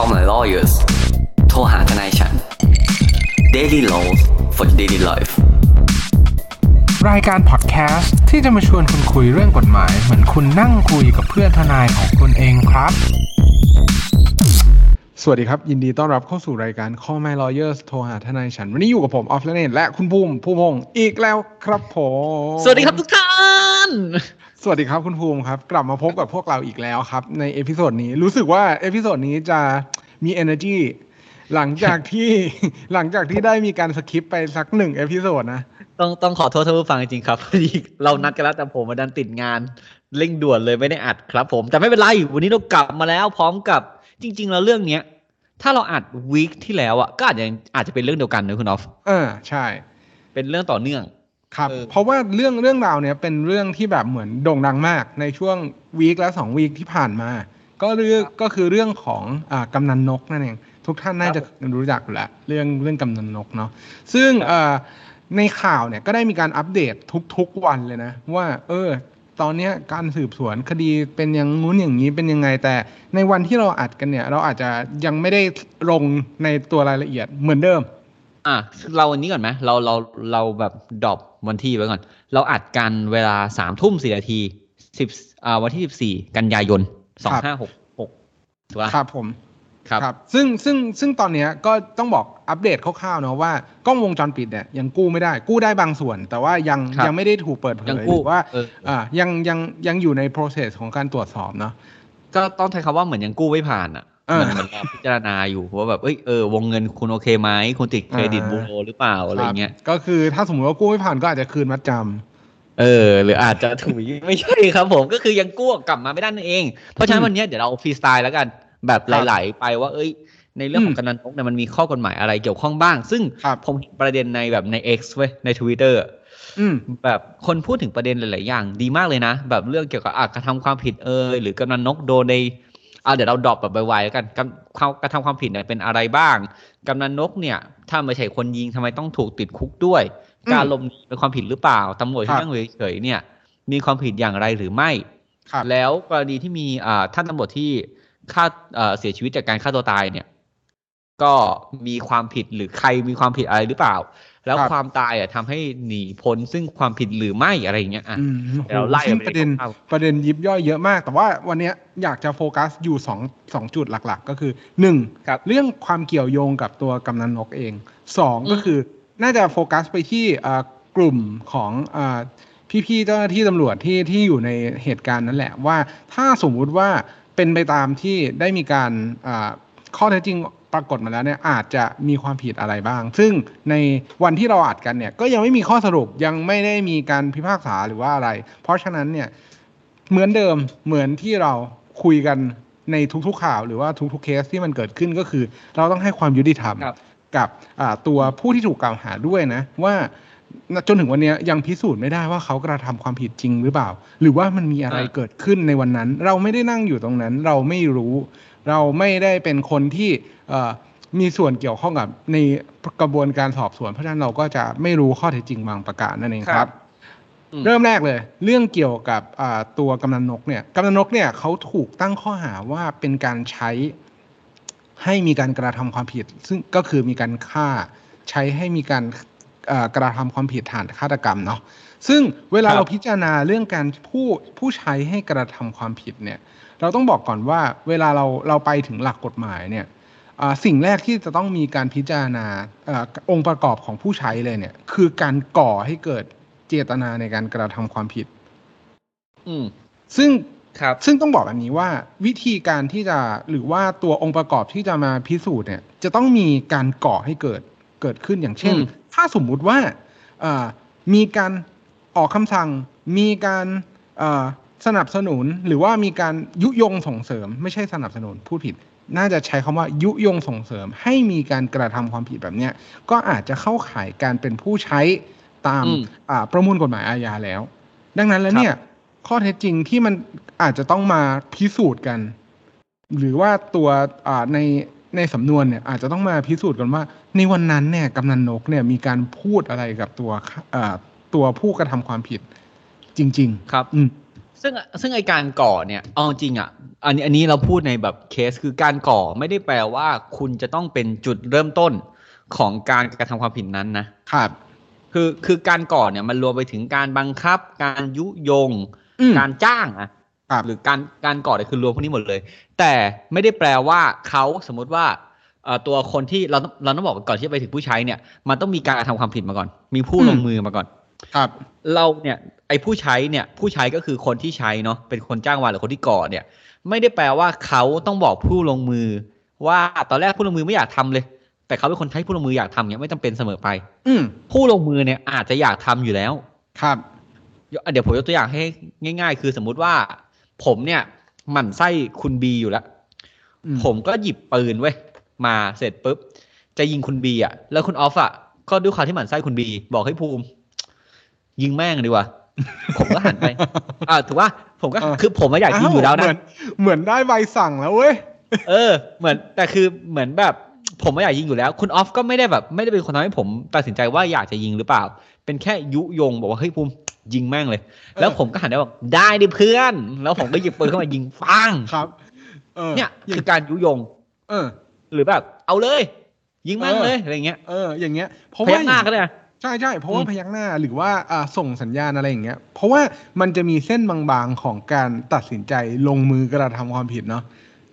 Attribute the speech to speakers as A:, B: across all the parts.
A: Call my lawyers โทรหาทนายฉัน Daily Laws for Daily Life
B: รายการพอดแคสต์ที่จะมาชวนคุณคุยเรื่องกฎหมาย เหมือนคุณนั่งคุยกับเพื่อนทนายของคุณเองครับ สวัสดีครับ ยินดีต้อนรับเข้าสู่รายการ Call My Lawyers โทรหาทนายฉัน วันนี้อยู่กับผมออฟเลเนตและคุณภูมิภูมิพงศ์อีกแล้วครับผม
C: สวัสดีครับทุกท่าน
B: ส วัสดีครับคุณภูมิครับ กลับมาพบกับพวกเราอีกแล้วครับ ใน episode นี้รู้สึกว่า episode นี้จะมี energy หลังจากที่หลังจากที่ได้มีการ skip ไปสักหนึ่ง episode นะ
C: ต้องต้องขอโทษท่านผู้ฟังจริงๆครับพอดีเรานัดกันแล้วแต่ผมมาดันติดงานเร่งด่วนเลยไม่ได้อัดครับผมแต่ไม่เป็นไร วันนี้เรากลับมาแล้วพร้อมกับจริง ๆ แล้วเรื่องเนี้ย ถ้าเราอัด week ที่แล้วอะก็อาจจะอาจจะเป็นเรื่องเดียวกันนะคุณออฟ
B: เออใช่
C: เป็นเรื่องต่อเนื่อง
B: ครับ
C: เออ
B: เพราะว่าเรื่องเรื่องราวเนี้ยเป็นเรื่องที่แบบเหมือนโด่งดังมากในช่วงวีคและสองวีคที่ผ่านมา ก็เรื่องก็คือเรื่องของอ่ากำนันนกนั่นเองทุกท่านน่าจะรู้จักอยู่แล้วเรื่องเรื่องกำนันนกเนาะซึ่งเอ่อในข่าวเนี่ยก็ได้มีการอัปเดตทุกๆวันเลยนะ ว่า เออ ตอนเนี้ยการสืบสวนคดีเป็นอย่างงู้นอย่างนี้เป็นยังไง แต่ในวันที่เราอัดกันเนี่ย เราอาจจะยังไม่ได้ลงในตัวรายละเอียดเหมือนเดิม
C: อะเราอันนี้ก่อนไหมเราเราเราแบบดรอป วันที่ไว้ก่อน เราอัดกันเวลาสามทุ่มสี่นาทีสิบอ่าวันที่สิบสี่กันยายนสองห้าหกหกถูกปะ
B: ครับผม
C: ครับ
B: ครับซึ่งซึ่งซึ่งตอนเนี้ยก็ต้องบอกอัปเดตคร่าวๆเนาะว่ากล้องวงจรปิดเนี่ยยังกู้ไม่ได้ กู้ได้บางส่วน แต่ว่ายัง
C: ครับ
B: ยังไม่ได้ถูกเปิดเผย
C: ยัง
B: ห
C: กู้
B: รือว่า
C: เออ
B: อ่ายังยังยังอยู่ใน process ของการตรวจสอบเนาะ
C: ก็ต้องใช้คำว่าเหมือนยังกู้ไม่ผ่านอะ
B: เออ
C: เห มือนเหมือนเราพิจารณาอยู่ว่าแบบเอ้ยเออวงเงินคุณโอเคไหมคุณติดเครดิต
B: อ่า
C: บูโรหรือเปล่าอะไรเงี้ย
B: ครับก็คือถ้าสมมติว่ากู้ไม่ผ่านก็อาจจะคืนมัดจำ
C: เออ หรืออาจจะถุยไม่ใช่ครับผมก็คือยังกู้กลับมาไม่ได้นั่นเอง เพราะฉะนั้นวันเนี้ยเดี๋ยวเราฟรีสไตล์แล้วกันแบบ
B: ครับ
C: ไหลๆไปว่า เอ้ย ในเรื่องของกำนันนกเนี่ยมันมีข้อกฎหมายอะไรเกี่ยวข้องบ้าง ซึ่ง
B: ครับ
C: ผมเห็นประเด็นในแบบใน X เว้ยใน Twitter
B: อืม
C: แบบคนพูดถึงประเด็นหลาย ๆ อย่าง ดีมากเลยนะ แบบเรื่องเกี่ยวกับอะกระทำความผิดเอยหรือกำนันนกโดนใน อะเดี๋ยวเราดรอปแบบไวๆแล้วกันกำเขากระทำความผิดเนี่ยเป็นอะไรบ้าง กำนันนกเนี่ยถ้าไม่ใช่คนยิงทำไมต้องถูกติดคุกด้วย
B: อืม
C: การหลบหนีเป็นความผิดหรือเปล่าตำรวจ
B: ครั
C: ที่
B: บ
C: นั่งเฉยๆเนี่ย มีความผิดอย่างไรหรือไม่
B: ครับ
C: แล้วกรณีที่มีอ่าท่านตำรวจที่ฆ่าเอ่อเสียชีวิตจากการฆ่าตัวตายเนี่ย ก็มีความผิดหรือใครมีความผิดอะไรหรือเปล่า แล้ว
B: ครับ
C: ความตายอะทำให้หนีพ้นซึ่งความผิดหรือไม่อะไรอย่างเงี้ยอะ
B: อืม
C: เดี๋ยวเราไล่
B: ซึ่ง
C: ไป
B: ประเด็น
C: คร่าว
B: ประเด็นยิบย่อยเยอะมาก แต่ว่าวันเนี้ยอยากจะโฟกัสอยู่สองสองจุดหลักๆ ก็คือหนึ่ง
C: ครับ
B: เรื่องความเกี่ยวโยงกับตัวกำนันนกเองสอง
C: อืม
B: ก็คือน่าจะโฟกัสไปที่อ่ากลุ่มของอ่าพี่ๆเจ้าหน้าที่ตำรวจที่ที่อยู่ในเหตุการณ์นั้นแหละว่าถ้าสมมุติว่าเป็นไปตามที่ได้มีการอ่า ข้อเท็จจริงปรากฏมาแล้วเนี่ยอาจจะมีความผิดอะไรบ้าง ซึ่งในวันที่เราอัดกันเนี่ยก็ยังไม่มีข้อสรุปยังไม่ได้มีการพิพากษาหรือว่าอะไร เพราะฉะนั้นเนี่ยเหมือนเดิมเหมือนที่เราคุยกันในทุกๆข่าวหรือว่าทุกๆเคสที่มันเกิดขึ้นก็คือ เราต้องให้ความยุติธรรม
C: ครับ
B: กับอ่าตัวผู้ที่ถูกกล่าวหาด้วยนะว่าจนถึงวันเนี้ยยังพิสูจน์ไม่ได้ว่าเขากระทำความผิดจริงหรือเปล่า หรือว่ามันมีอะไร
C: อ่า
B: เกิดขึ้นในวันนั้น เราไม่ได้นั่งอยู่ตรงนั้น เราไม่รู้ เราไม่ได้เป็นคนที่เอ่อมีส่วนเกี่ยวข้องกับในกระบวนการสอบสวน เพราะฉะนั้นเราก็จะไม่รู้ข้อเท็จจริงบางประการนั่นเองครับ
C: อืม
B: เริ่มแรกเลย เรื่องเกี่ยวกับอ่าตัวกำนันนกเนี่ยกำนันนกเนี่ยเขาถูกตั้งข้อหาว่าเป็นการใช้ให้มีการกระทำความผิด ซึ่งก็คือมีการฆ่าใช้ให้มีการเอ่อกระทำความผิดฐานฆาตกรรมเนาะซึ่งเวลา
C: ครับ
B: เราพิจารณาเรื่องการผู้ผู้ใช้ให้กระทำความผิดเนี่ย เราต้องบอกก่อนว่าเวลาเราเราไปถึงหลักกฎหมายเนี่ยอ่าสิ่งแรกที่จะต้องมีการพิจารณาอาองค์ประกอบของผู้ใช้เลยเนี่ย คือการก่อให้เกิดเจตนาในการกระทำความผิด
C: อืม
B: ซึ่ง
C: ครับ
B: ซึ่งต้องบอกแบบนี้ว่าวิธีการที่จะหรือว่าตัวองค์ประกอบที่จะมาพิสูจน์เนี่ย จะต้องมีการก่อให้เกิดเกิดขึ้นอย่างเช่น
C: อืม
B: ถ้าสมมุติว่าอ่ามีการออกคำสั่งมีการอ่า สนับสนุนหรือว่ามีการยุยงส่งเสริม ไม่ใช่สนับสนุนพูดผิด น่าจะใช้คำว่ายุยงส่งเสริม ให้มีการกระทำความผิดแบบเนี้ยก็อาจจะเข้าข่ายการเป็นผู้ใช้ตาม
C: อืม
B: อ่าประมวลกฎหมายอาญาแล้ว ดังนั้นแล้วเนี่ยข้อเท็จจริงที่มันอาจจะต้องมาพิสูจน์กัน หรือว่าตัวอ่าในในสำนวนเนี่ยอาจจะต้องมาพิสูจน์กันว่า ในวันนั้นเนี่ยกำนันนกเนี่ยมีการพูดอะไรกับตัวอ่าตัวผู้กระทำความผิดจริง
C: ครับ
B: ๆอืม
C: ซึ่งซึ่งไอการก่อเนี่ยเอาจริงอะอันนี้อันนี้เราพูดในแบบเคสคือการก่อไม่ได้แปลว่าคุณจะต้องเป็นจุดเริ่มต้นของการกระทำความผิดนั้นนะครับคือคือการก่อเนี่ยมันรวมไปถึงการบังคับ การยุยง
B: อืม
C: การจ้างอะ
B: ครับ
C: หรือการการก่อเนี่ยคือรวมพวกนี้หมดเลย แต่ไม่ได้แปลว่าเขาสมมุติว่าเอ่อตัวคนที่เราต้องเราต้องบอกก่อนที่จะไปถึงผู้ใช้เนี่ย มันต้องมีการกระทำความผิดมาก่อน มีผู้
B: อืม
C: ลงมือมาก่อน
B: ครับ
C: เราเนี่ยไอ้ผู้ใช้เนี่ยผู้ใช้ก็คือคนที่ใช้เนาะเป็นคนจ้างวานหรือคนที่ก่อเนี่ย ไม่ได้แปลว่าเขาต้องบอกผู้ลงมือ ว่าตอนแรกผู้ลงมือไม่อยากทำเลย แต่เขาเป็นคนใช้ผู้ลงมืออยากทำเนี่ยไม่จำเป็นเสมอไป
B: อืม
C: ผู้ลงมือเนี่ยอาจจะอยากทำอยู่แล้ว
B: ครับ
C: ยกเดี๋ยวผมยกตัวอย่างให้ง่าย ๆ คือสมมุติว่า ผมเนี่ยหมั่นไส้คุณบีอยู่แล้ว
B: อืม
C: ผมก็หยิบปืนเว้ยมาเสร็จปุ๊บจะยิงคุณบีอะ แล้วคุณออฟอะก็ด้วยความที่หมั่นไส้คุณบี บอกให้ภูมิ ยิงแม่งดีกว่า ผมก็หันไปอ่าถือว่าผมก็
B: เออ
C: คือผมไม่อยากยิงอยู่แล้ว
B: เหมื
C: นะ
B: นเหมือนได้ใบสั่งแล้วเว้ย
C: เออ เหมือนแต่คือเหมือนแบบ ผมไม่อยากยิงอยู่แล้ว คุณออฟก็ไม่ได้แบบ ไม่ได้เป็นคนทำให้ผมตัดสินใจว่าอยากจะยิงหรือเปล่า เป็นแค่ยุยงบอกว่าเฮ้ยภูมิยิงแม่งเลย แล้วผมก็หันไปบอกได้ดิเพื่อน แล้วผมก็หยิบปืนเข้ามายิงปัง
B: ครับเออ
C: เนี่ยคือการยุยง
B: เออ
C: หรือแบบ เอาเลย ยิงแม่ง
B: เออ
C: เลยอะไรเงี้ย
B: เอออย่างเงี้ยเพราะ
C: พ
B: ว่า
C: ยักหน้าก็ได้นะ
B: ใช่ใช่เพราะว่า
C: อืม
B: พยักหน้าหรือว่าอ่าส่งสัญญาณอะไรอย่างเงี้ย เพราะว่ามันจะมีเส้นบางๆของการตัดสินใจลงมือกระทำความผิดเนาะ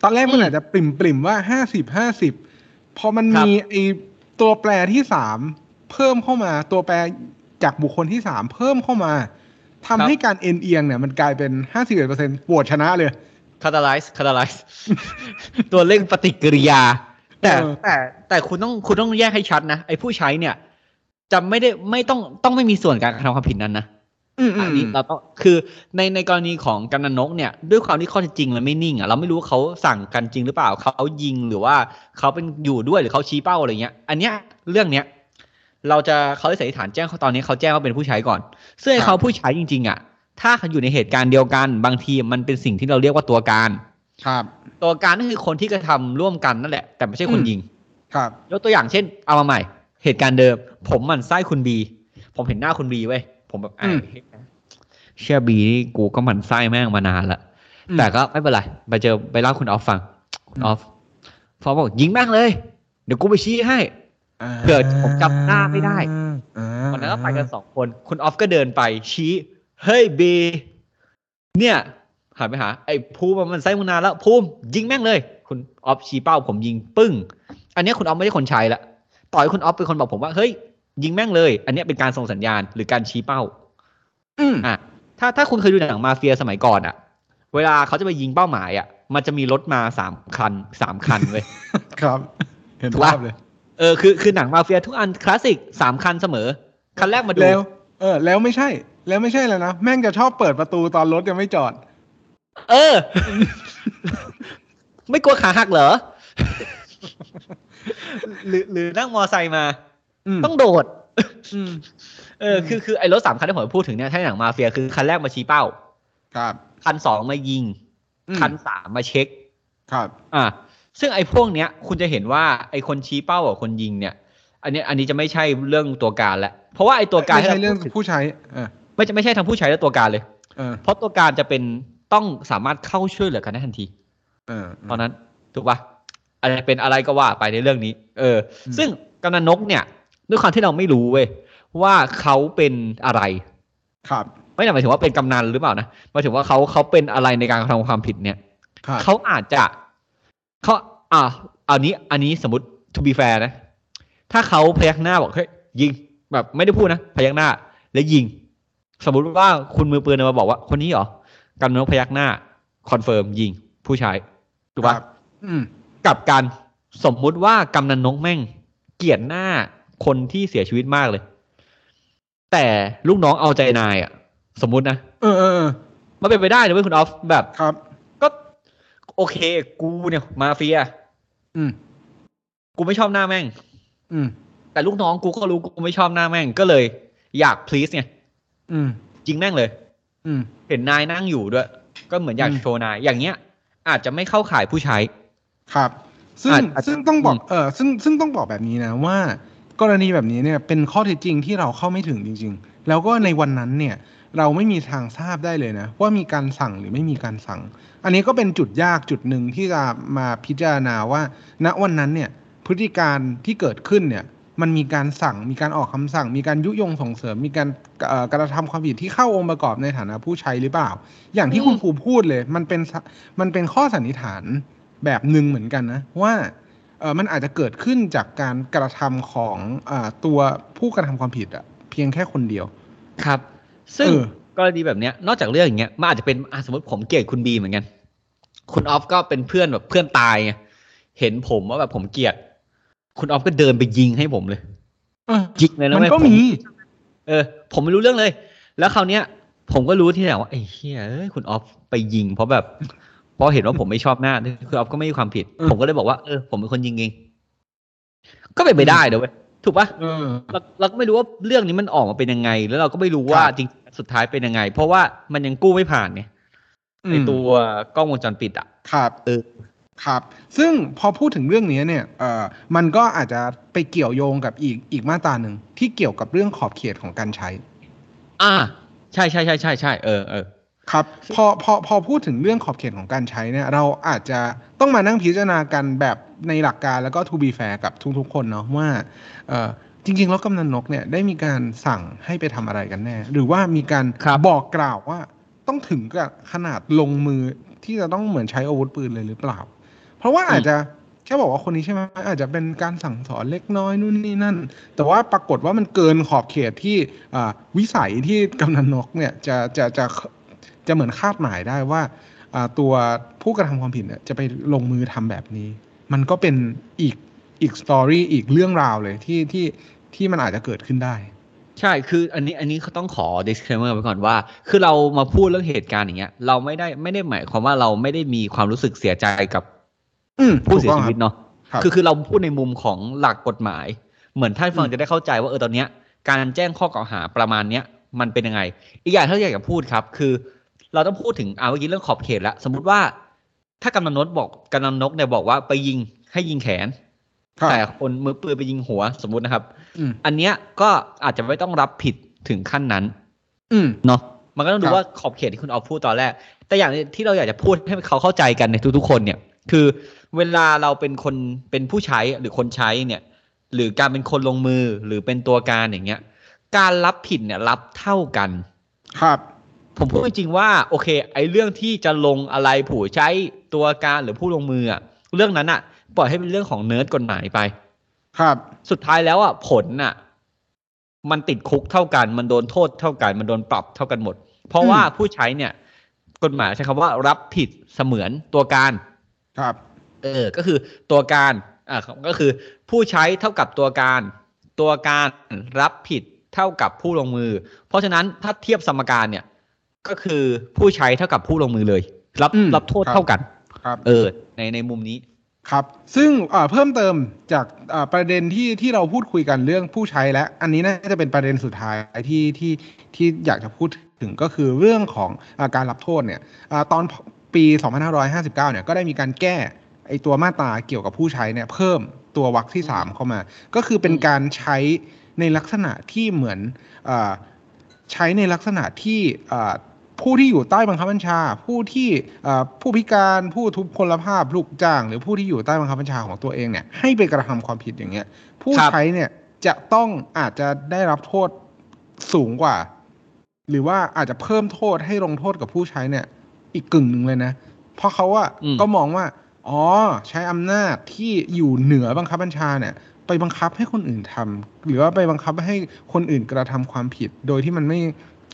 B: ตอนแรกมันอาจจะปริมปริมๆว่าห้าสิบห้าสิบพอมันมีไอตัวแปรที่สามเพิ่มเข้ามา ตัวแปรจากบุคคลที่สามเพิ่มเข้ามาทำให้การเอ็นเอียงเนี่ย มันกลายเป็นห้าสิบเอ็ดเปอร์เซ็นต์ปวดชนะเลย
C: คาตาไลซ์คาตาไลซ์ตัวเร่งปฏิกิริยา แต่
B: เออ
C: แต่แต่คุณต้องคุณต้องแยกให้ชัดนะไอ้ผู้ใช้เนี่ย จะไม่ได้ไม่ต้องต้องไม่มีส่วนการกระทำความผิดนั้นนะ
B: อืมอื
C: อั
B: ม
C: นนี้เราต้องคือในในกรณีของกำนันนกเนี่ย ด้วยความที่ข้อเท็จจริงมันไม่นิ่งอะเราไม่รู้ว่าเขาสั่งกันจริงหรือเปล่าเขายิงหรือว่าเขาเป็นอยู่ด้วยหรือเขาชี้เป้าอะไรเงี้ย อันเนี้ยเรื่องเนี้ยเราจะเขาได้สันนิษฐานแจ้งเขาตอนนี้เขาแจ้งว่าเป็นผู้ใช้ก่อน ซึ่งไอ้เขาผู้ใช้จริง ๆ อะ ถ้าเขาอยู่ในเหตุการณ์เดียวกันบางทีมันเป็นสิ่งที่เราเรียกว่าตัวการ
B: ครับ
C: ตัวการก็คือคนที่กระทำร่วมกันนั่นแหละ แต่ไม่ใช่คน
B: อืม
C: ยิง
B: ครับ
C: ยกตัวอย่างเช่น เอามาใหม่ เหตุการณ์เดิม ผมหมันไส้คุณบี ผมเห็นหน้าคุณบีเว้ย ผมแบบ
B: อื
C: ไอ้
B: ม
C: เชื่อบีนี่กูก็หมันไส้แม่งมานานละ
B: อืม
C: แต่ก็ไม่เป็นไร ไปเจอไปเล่าคุณออฟฟัง คุณออฟฟอบอกยิงแม่งเลย เดี๋ยวกูไปชี้ให้เผื่อผมจำหน้าไม่ได้
B: อ่า
C: วันนั้นก็ไปกันสองคน คุณออฟก็เดินไป ชี้ เฮ้ยบี เนี่ยหันไปหา ไอ้ภูมิมันไส้มึงนานแล้วภูมิยิงแม่งเลย คุณออฟชี้เป้าผมยิงปึ้ง อันเนี้ยคุณออฟไม่ใช่คนใช้ละ ต่อยคุณออฟเป็นคนบอกผมว่าเฮ้ยยิงแม่งเลย อันเนี้ยเป็นการส่งสัญญาณหรือการชี้เป้า
B: อืม
C: อะถ้าถ้าคุณเคยดูหนังมาเฟียสมัยก่อนอะ เวลาเขาจะไปยิงเป้าหมายอะ มันจะมีรถมาสามคันสามคันเว้ย
B: ครับ เห็น
C: ถูก
B: ภา
C: ปะ
B: พเลย
C: เออคือคือหนังมาเฟียทุกอันคลาสสิกสามคันเสมอ คันแรกมาดู
B: แล้วเออ แล้วไม่ใช่ แล้วไม่ใช่แล้วนะ แม่งจะชอบเปิดประตูตอนรถยังไม่จอด
C: เออ ไม่กลัวขาหักเหรอ หรือหรือนั่งมอไซค์มา
B: อืม
C: ต้องโดด
B: อืม
C: เออคือคือไอ้รถสามคันที่ผมพูดถึงเนี่ยถ้าในหนังมาเฟียคือคันแรกมาชี้เป้า
B: ครับ
C: คันสองมายิง
B: อืม
C: คันสามมาเช็ค
B: ครับ
C: อ่า ซึ่งไอ้พวกเนี้ย คุณจะเห็นว่าไอ้คนชี้เป้ากับคนยิงเนี่ย อันเนี้ยอันนี้จะไม่ใช่เรื่องตัวการแล้วเพราะว่าไอ้ตัวการ
B: ไม่
C: ที่
B: ใช่เรื่อง
C: พูดถึ
B: ผู้ใช้เออ
C: ไม่จะไม่ใช่ทั้งผู้ใช้และตัวการเลย
B: เออ
C: เพราะตัวการจะเป็นต้องสามารถเข้าช่วยเหลือกันได้ทันที
B: เออ
C: ตอนนั้นถูกปะ อะไรเป็นอะไรก็ว่าไปในเรื่องนี้ เออ
B: อืม
C: ซึ่งกำนันนกเนี่ยด้วยความที่เราไม่รู้เว้ยว่าเขาเป็นอะไร
B: ครับ
C: ไม่ได้หมายถึงว่าเป็นกำนันหรือเปล่านะหมายถึงว่าเขาเขาเป็นอะไรในการกระทำความผิดเนี่ย
B: ครับ
C: เขาอาจจะเขาอ่าอันนี้อันนี้สมมติ to be fair นะ ถ้าเขาพยักหน้าบอกเฮ้ยยิง แบบไม่ได้พูดนะพยักหน้า แล้วยิง สมมุติว่าคุณมือปืนมาบอกว่า คนนี้เหรอกำนันนกพยักหน้า confirm ยิงผู้ชายถูกปะค
B: รับอืม
C: กลับกันสมมุติว่ากำนันนกแม่ง เกลียดหน้าคนที่เสียชีวิตมากเลย แต่ลูกน้องเอาใจนายอะสมมุตินะ
B: เออเออเออ
C: มันเป็นไปได้เลยเว้ยคุณออฟแบบ
B: ครับ
C: ก็ โอเค กูเนี่ยมาเฟีย
B: อืม
C: กูไม่ชอบหน้าแม่ง
B: อืม
C: แต่ลูกน้องกูก็รู้กูไม่ชอบหน้าแม่งก็เลย อยาก please ไง
B: อืม
C: จริงแม่งเลย
B: อืม
C: เห็นนายนั่งอยู่ด้วย ก็เหมือนอยาก
B: อืม
C: โชว์นาย อย่างเงี้ย อาจจะไม่เข้าข่ายผู้ใช้
B: ครับ ซึ่ง
C: อาจอาจ
B: ซึ่งต้องบอก
C: อืม
B: เออซึ่งซึ่งต้องบอกแบบนี้นะว่า กรณีแบบนี้เนี่ยเป็นข้อเท็จจริงที่เราเข้าไม่ถึงจริง ๆ แล้วก็ในวันนั้นเนี่ยเราไม่มีทางทราบได้เลยนะ ว่ามีการสั่งหรือไม่มีการสั่ง อันนี้ก็เป็นจุดยากจุดหนึ่งที่จะมาพิจารณาว่า ณวันนั้นเนี่ยพฤติการที่เกิดขึ้นเนี่ยมันมีการสั่งมีการออกคำสั่ง มีการยุยงส่งเสริม มีการเอ่อกระทำความผิดที่เข้าองค์ประกอบในฐานะผู้ใช้หรือเปล่า อย่างที่คุณครูพูดเลย มันเป็นสมันเป็นข้อสันนิษฐาน แบบหนึ่งเหมือนกันนะว่าเออมันอาจจะเกิดขึ้นจากการกระทำของอาตัวผู้กระทำความผิดอะเพียงแค่คนเดียว
C: ครับ ซึ่ง
B: เออ
C: กรณีแบบเนี้ยนอกจากเรื่องอย่างเงี้ยมันอาจจะเป็นอะสมมติผมเกลียดคุณบีเหมือนกัน คุณออฟก็เป็นเพื่อนแบบเพื่อนตายไงเห็นผมว่าแบบผมเกลียด คุณออฟก็เดินไปยิงให้ผมเลย
B: เออ
C: ยิงเลยนะ
B: มัน
C: เว้ย
B: ก็
C: ผ
B: มี
C: เออ ผมไม่รู้เรื่องเลย แล้วคราวเนี้ย ผมก็รู้ที่ไหนว่าไอ้เฮียเอ้ยคุณออฟไปยิง เพราะแบบ เพราะเห็นว่าผมไม่ชอบหน้าคือออฟก็ไม่มีความผิด ผมก็เลยบอกว่าเออผมเป็นคนยิงเองก็เป็นไปได้เดี๋ยวเว้ยถูกปะ
B: เออ
C: เราเราก็ไม่รู้ว่าเรื่องนี้มันออกมาเป็นยังไง แล้วเราก็ไม่รู้ว่า
B: ครับ
C: จริงๆสุดท้ายเป็นยังไง เพราะว่ามันยังกู้ไม่ผ่านไงในตัวกล้องวงจรปิดอะ
B: ครับ
C: เออ
B: ครับ ซึ่งพอพูดถึงเรื่องนี้เนี่ยเอ่อมันก็อาจจะไปเกี่ยวโยงกับอีกอีกมาตราหนึ่งที่เกี่ยวกับเรื่องขอบเขตของการใช้
C: อ่า ใช่ใช่ใช่ใช่ใช่เออเออ
B: ครับพอพอพอพูดถึงเรื่องขอบเขตของการใช้เนี่ย เราอาจจะต้องมานั่งพิจารณากันแบบในหลักการแล้วก็ to be fair กับทุกๆคนเนาะว่าเอ่อจริงๆ แล้วกำนันนกเนี่ยได้มีการสั่งให้ไปทำอะไรกันแน่ หรือว่ามีการ
C: ครับ
B: บอกกล่าวว่าต้องถึงกับขนาดลงมือที่จะต้องเหมือนใช้อาวุธปืนเลยหรือเปล่า เพราะว่าอาจจะแค่บอกว่าคนนี้ใช่ไหมอาจจะเป็นการสั่งสอนเล็กน้อยนู่นนี่นั่น แต่ว่าปรากฏว่ามันเกินขอบเขตที่อ่าวิสัยที่กำนันนกเนี่ยจะจะจะ จะเหมือนคาดหมายได้ว่าอ่าตัวผู้กระทำความผิดเนี่ยจะไปลงมือทำแบบนี้ มันก็เป็นอีกอีกสตอรี่อีกเรื่องราวเลยที่ที่ที่มันอาจจะเกิดขึ้นได้
C: ใช่คืออันนี้อันนี้เขาต้องขอ disclaimer ไว้ก่อนว่า คือเรามาพูดเรื่องเหตุการณ์อย่างเงี้ย เราไม่ได้ไม่ได้หมายความว่าเราไม่ได้มีความรู้สึกเสียใจกับ
B: อืม
C: ผู้เสีย
B: ถูกต้อง
C: ชีวิตเนาะ
B: ครับ
C: คือคือเราพูดในมุมของหลักกฎหมาย เหมือนท่านฟังจะได้เข้าใจว่าเออตอนเนี้ยการแจ้งข้อกล่าวหาประมาณเนี้ย มันเป็นยังไง อีกอย่างที่เราอยากจะพูดครับ คือเราต้องพูดถึงอ่าเมื่อกี้เรื่องขอบเขตแล้ว สมมุติว่า ถ้ากำนันนกบอกกำนันนกเนี่ยบอกว่าไปยิงให้ยิงแขน
B: ครับ
C: แต่คนมือปืนไปยิงหัวสมมุตินะครับ
B: อืม
C: อันเนี้ยก็อาจจะไม่ต้องรับผิดถึงขั้นนั้น
B: อืม
C: เนาะมันก็ต้องดู
B: ครับ
C: ว่าขอบเขตที่คุณเอาพูดตอนแรก แต่อย่างที่เราอยากจะพูดให้เขาเข้าใจกันในทุก ๆ คนเนี่ย คือเวลาเราเป็นคนเป็นผู้ใช้หรือคนใช้เนี่ย หรือการเป็นคนลงมือหรือเป็นตัวการอย่างเงี้ย การรับผิดเนี่ยรับเท่ากัน
B: ครับ
C: ผมพูดจริงๆว่า โอเค ไอ้เรื่องที่จะลงอะไรผู้ใช้ตัวการหรือผู้ลงมืออะเรื่องนั้นอะปล่อยให้เป็นเรื่องของเนิร์ดกฎหมายไป
B: ครับ
C: สุดท้ายแล้วอะผลน่ะมันติดคุกเท่ากัน มันโดนโทษเท่ากัน มันโดนปรับเท่ากันหมด เพราะว่าผู้ใช้เนี่ย กฎหมายใช้คำว่ารับผิดเสมือนตัวการ
B: ครับ
C: เออ ก็คือตัวการ อ่าก็คือผู้ใช้เท่ากับตัวการ ตัวการรับผิด เท่ากับผู้ลงมือ เพราะฉะนั้นถ้าเทียบสมการเนี่ย ก็คือผู้ใช้เท่ากับผู้ลงมือเลย รับ
B: อืม
C: รับโทษ
B: ครับ
C: เท่ากัน
B: ครับ
C: เออ ในในมุมนี้
B: ครับ ซึ่งเอ่อเพิ่มเติมจากเอ่อประเด็นที่ที่เราพูดคุยกันเรื่องผู้ใช้และ อันนี้น่าจะเป็นประเด็นสุดท้ายที่ที่ที่อยากจะพูดถึงก็คือเรื่องของอาการรับโทษเนี่ยอาตอนปี 2559 เนี่ยก็ได้มีการแก้ไอตัวมาตราเกี่ยวกับผู้ใช้เนี่ยเพิ่มตัววรรคที่ 3 เข้ามา ก็คือเป็นการใช้ ในลักษณะที่เหมือนอาใช้ในลักษณะที่อ่าผู้ที่อยู่ใต้บังคับบัญชา ผู้ที่เอ่อผู้พิการผู้ทุพพลภาพลูกจ้าง หรือผู้ที่อยู่ใต้บังคับบัญชาของตัวเองเนี่ยให้ไปกระทำความผิดอย่างเงี้ย ผู้
C: ครับ
B: ใช้เนี่ยจะต้องอาจจะได้รับโทษสูงกว่า หรือว่าอาจจะเพิ่มโทษให้ลงโทษกับผู้ใช้เนี่ย อีกกึ่งหนึ่งเลยนะ เพราะเขาอะ
C: อืม
B: ก็มองว่า อ๋อ ใช้อำนาจที่อยู่เหนือบังคับบัญชาเนี่ย ไปบังคับให้คนอื่นทำหรือว่าไปบังคับให้คนอื่นกระทำความผิด โดยที่มันไม่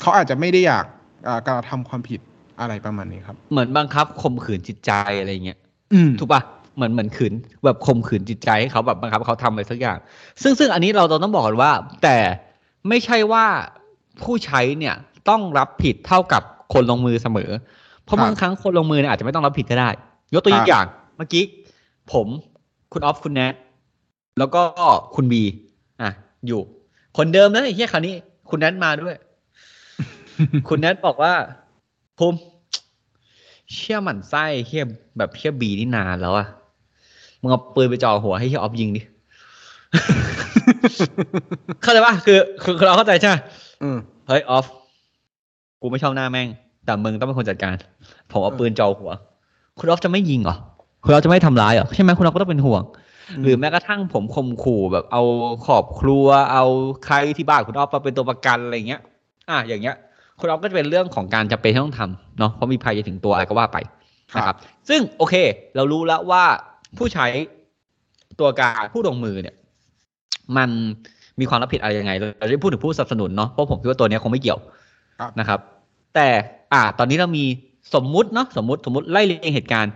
B: เขาอาจจะไม่ได้อยากอ่ากระทำความผิดอะไรประมาณนี้ครับ
C: เหมือนบังคับข่มขืนจิตใจอะไรเงี้ย
B: อืม
C: ถูกปะเหมือนเหมือนขืนแบบข่มขืนจิตใจให้เขาแบบบังคับให้เขาทำอะไรสักอย่าง ซึ่งซึ่งอันนี้เราต้องบอกก่อนว่า แต่ไม่ใช่ว่าผู้ใช้เนี่ยต้องรับผิดเท่ากับคนลงมือเสมอ เพราะ
B: ครับ
C: บางครั้งคนลงมือเนี่ยอาจจะไม่ต้องรับผิดก็ได้ ยกตัว
B: ครับ
C: อย่างเมื่อกี้ผมคุณออฟคุณแนท แล้วก็คุณบีอะอยู่ คนเดิมนะไอ้เฮียคราวนี้ คุณแนทมาด้วย คุณแนทบอกว่าภูมิเชี่ยหมันไส้เฮียแบบเฮียบีนี่นานแล้วอะมึงเอาปืนไปจ่อหัวให้เฮียออฟยิงดิเข้าใจปะคือคือคือเราเข้าใจใช่ไหม
B: อืม
C: เฮ้ยออฟกูไม่ชอบหน้าแม่ง แต่มึงต้องเป็นคนจัดการ ผมเอา
B: เออ
C: ปืนจ่อหัว คุณออฟจะไม่ยิงเหรอ คุณออฟจะไม่ทำร้ายเหรอใช่ไหมคุณออฟก็ต้องเป็นห่วง หรือแม้กระทั่งผมข่มขู่แบบเอาขอบครัว เอาใครที่บ้านคุณออฟมาเป็นตัวประกันอะไรเงี้ย อะอย่างเงี้ยคุณออฟก็จะเป็นเรื่องของการจะเป็นที่ต้องทำเนาะเพราะมีภัยจะถึงตัวอะไรก็ว่าไปนะครับ ซึ่งโอเค เรารู้แล้วว่าผู้ใช้ตัวการผู้ลงมือเนี่ย มันมีความรับผิดอะไรยังไงเราจะพูดถึงผู้สนับสนุนเนาะเพราะผมคิดว่าตัวเนี้ยคงไม่เกี่ยว
B: ครับ
C: นะครับ แต่อ่า ตอนนี้เรามีสมมุติเนาะสมมติสมมติไล่เรียงเหตุการณ์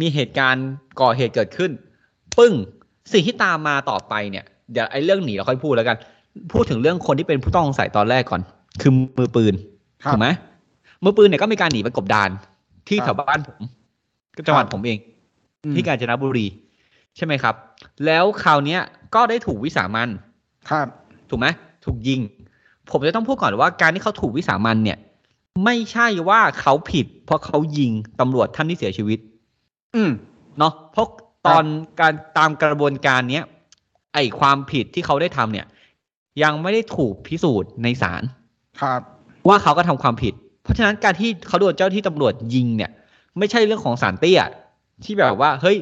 C: มีเหตุการณ์ก่อเหตุเกิดขึ้น ปึ้งสิ่งที่ตามมาต่อไปเนี่ยเดี๋ยวไอ้เรื่องหนีเราค่อยพูดแล้วกัน พูดถึงเรื่องคนที่เป็นผู้ต้องสงสัยตอนแรกก่อน คือมือปืน
B: ครับ
C: ถูกไหมมือปืนเนี่ยก็มีการหนีไปกบดาน ที่
B: ครับ
C: แถวบ้านผมก็จังหวัด
B: ครับ
C: ผมเอง
B: อืม
C: ที่กาญจนบุรี ใช่ไหมครับ แล้วคราวเนี้ยก็ได้ถูกวิสามัน
B: ครับ
C: ถูกไหมถูกยิง ผมจะต้องพูดก่อนว่าการที่เขาถูกวิสามันเนี่ย ไม่ใช่ว่าเขาผิด เพราะเขายิงตำรวจท่านที่เสียชีวิต
B: อืม
C: เนาะเพราะ ตอนการตามกระบวนการเนี้ยไอความผิดที่เขาได้ทำเนี่ย ยังไม่ได้ถูกพิสูจน์ในศาล
B: ครับ
C: ว่าเขาก็ทำความผิด เพราะฉะนั้นการที่เขาโดนเจ้าที่ตำรวจยิงเนี่ย ไม่ใช่เรื่องของสารเตี้ยที่แบบว่า เฮ้ย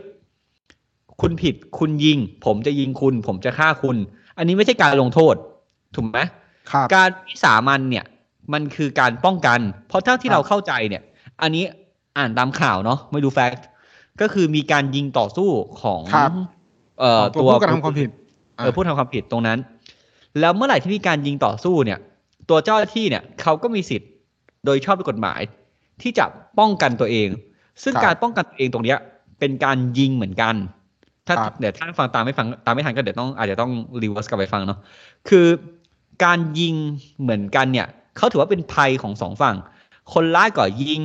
C: คุณผิดคุณยิง ผมจะยิงคุณ ผมจะฆ่าคุณ อันนี้ไม่ใช่การลงโทษ ถูกไหม
B: ครับ
C: การวิสามันเนี่ย มันคือการป้องกัน เพราะเท่าที่
B: ครับ
C: เราเข้าใจเนี่ย อันนี้อ่านตามข่าวเนาะไม่ดูแฟกต์ ก็คือมีการยิงต่อสู้ของ
B: ครับ
C: เอ่อ
B: ตัวผู้กระทำความผิด
C: เออผู้ทำความผิดตรงนั้น แล้วเมื่อไหร่ที่มีการยิงต่อสู้เนี่ย ตัวเจ้าหน้าที่เนี่ยเขาก็มีสิทธิ์โดยชอบด้วยกฎหมาย ที่จะป้องกันตัวเอง ซึ่ง
B: ครับ
C: การป้องกันตัวเองตรงเนี้ย เป็นการยิงเหมือนกัน ถ้า
B: ครับ
C: เดี๋ยวท่านฟังตามไม่ฟังตามไม่ทันก็เดี๋ยวต้องอาจจะต้องรีเวิร์สกลับไปฟังเนาะคือการยิงเหมือนกันเนี่ยเขาถือว่าเป็นภัยของสองฝั่ง คนร้ายก่อยิง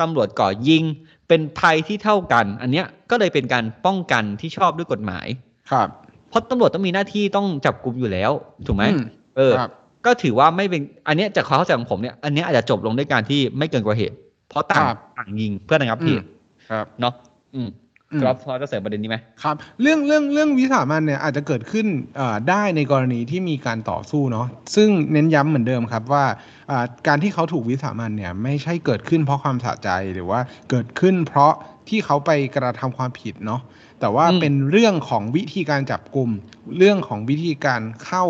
C: ตำรวจก่อยิง เป็นภัยที่เท่ากัน อันเนี้ยก็เลยเป็นการป้องกันที่ชอบด้วยกฎหมาย
B: ครับ
C: เพราะตำรวจต้องมีหน้าที่ต้องจับกลุ่มอยู่แล้ว ถูกไหม
B: อืม
C: เออ
B: ครับ
C: ก็ถือว่าไม่เป็น อันเนี้ยจากความเข้าใจของผมเนี่ย อันเนี้ยอาจจะจบลงด้วยการที่ไม่เกินกว่าเหตุ เพราะต่าง
B: ครับ
C: ต่างยิงเพื่อระงับเหตุ
B: ครับ
C: เนาะ อืม
B: อืม
C: ครับพอจะเสริมประเด็นนี้ไหม
B: ครับ เรื่องเรื่องเรื่องวิสามันเนี่ยอาจจะเกิดขึ้นเอ่อได้ในกรณีที่มีการต่อสู้เนาะซึ่งเน้นย้ำเหมือนเดิมครับว่าอ่าการที่เขาถูกวิสามันเนี่ยไม่ใช่เกิดขึ้นเพราะความสะใจหรือว่าเกิดขึ้นเพราะที่เขาไปกระทำความผิดเนาะแต่ว่า
C: อืม
B: เป็นเรื่องของวิธีการจับกลุ่มเรื่องของวิธีการเข้า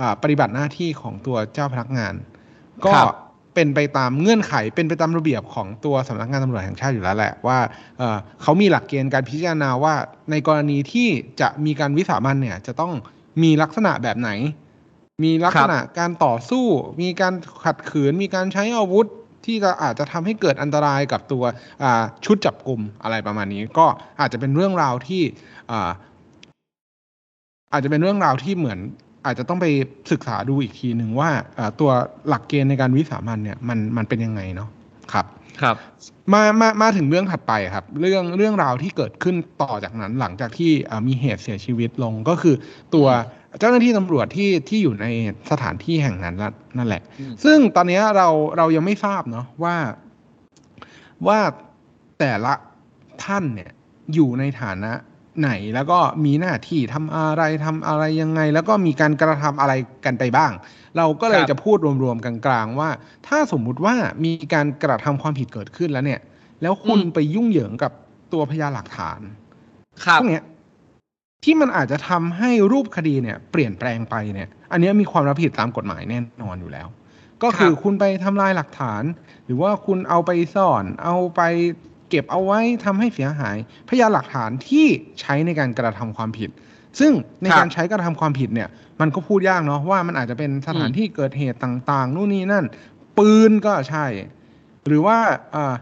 B: อ่าปฏิบัติหน้าที่ของตัวเจ้าพนักงาน ก็
C: ครับ
B: เป็นไปตามเงื่อนไขเป็นไปตามระเบียบของตัวสำนักงานตำรวจแห่งชาติอยู่แล้วแหละว่าเเขามีหลักเกณฑ์การพิจารณาว่า ในกรณีที่จะมีการวิสามันเนี่ยจะต้องมีลักษณะแบบไหน มีลักษณะการต่อสู้ มีการขัดขืน มีการใช้อาวุธที่จะอาจจะทำให้เกิดอันตรายกับตัวชุดจับกลุ่มอะไรประมาณนี้ ก็อาจจะเป็นเรื่องราวที่อาจจะเป็นเรื่องราวที่เหมือน อาจจะต้องไปศึกษาดูอีกทีหนึ่งว่าอ่าตัวหลักเกณฑ์ในการวิสามันเนี่ยมันมันเป็นยังไงเนาะครับ
C: ครับ
B: มามามาถึงเรื่องถัดไปครับ เรื่องเรื่องราวที่เกิดขึ้นต่อจากนั้นหลังจากที่อ่ามีเหตุเสียชีวิตลงก็คือตัวเจ้าหน้าที่ตำรวจที่ที่อยู่ในสถานที่แห่งนั้นละนั่นแหละ
C: อืม
B: ซึ่งตอนนี้เราเรายังไม่ทราบเนาะว่าว่าแต่ละท่านเนี่ยอยู่ในฐานะ ไหนแล้วก็มีหน้าที่ทำอะไรทำอะไรยังไง แล้วก็มีการกระทำอะไรกันไปบ้าง เราก็เลย
C: ครับ
B: จะพูดรวมๆกลางๆว่า ถ้าสมมุติว่ามีการกระทำความผิดเกิดขึ้นแล้วเนี่ย แล้วคุณไปยุ่งเหยิงกับตัวพยานหลักฐาน
C: ครับ
B: พวกเนี้ยที่มันอาจจะทำให้รูปคดีเนี่ย เปลี่ยนแปลงไปเนี่ย อันเนี้ยมีความรับผิดตามกฎหมายแน่นอนอยู่แล้ว ก็คือ
C: ครับ
B: คุณไปทำลายหลักฐาน หรือว่าคุณเอาไปซ่อน เอาไป เก็บเอาไว้ทำให้เสียหาย พยานหลักฐานที่ใช้ในการกระทำความผิด ซึ่งใน
C: ครับ
B: การใช้กระทำความผิดเนี่ย มันก็พูดยากเนาะว่ามันอาจจะเป็นสถาน
C: อืม
B: ที่เกิดเหตุต่างๆ นู่นนี่นั่น ปืนก็ใช่ หรือว่าอ่า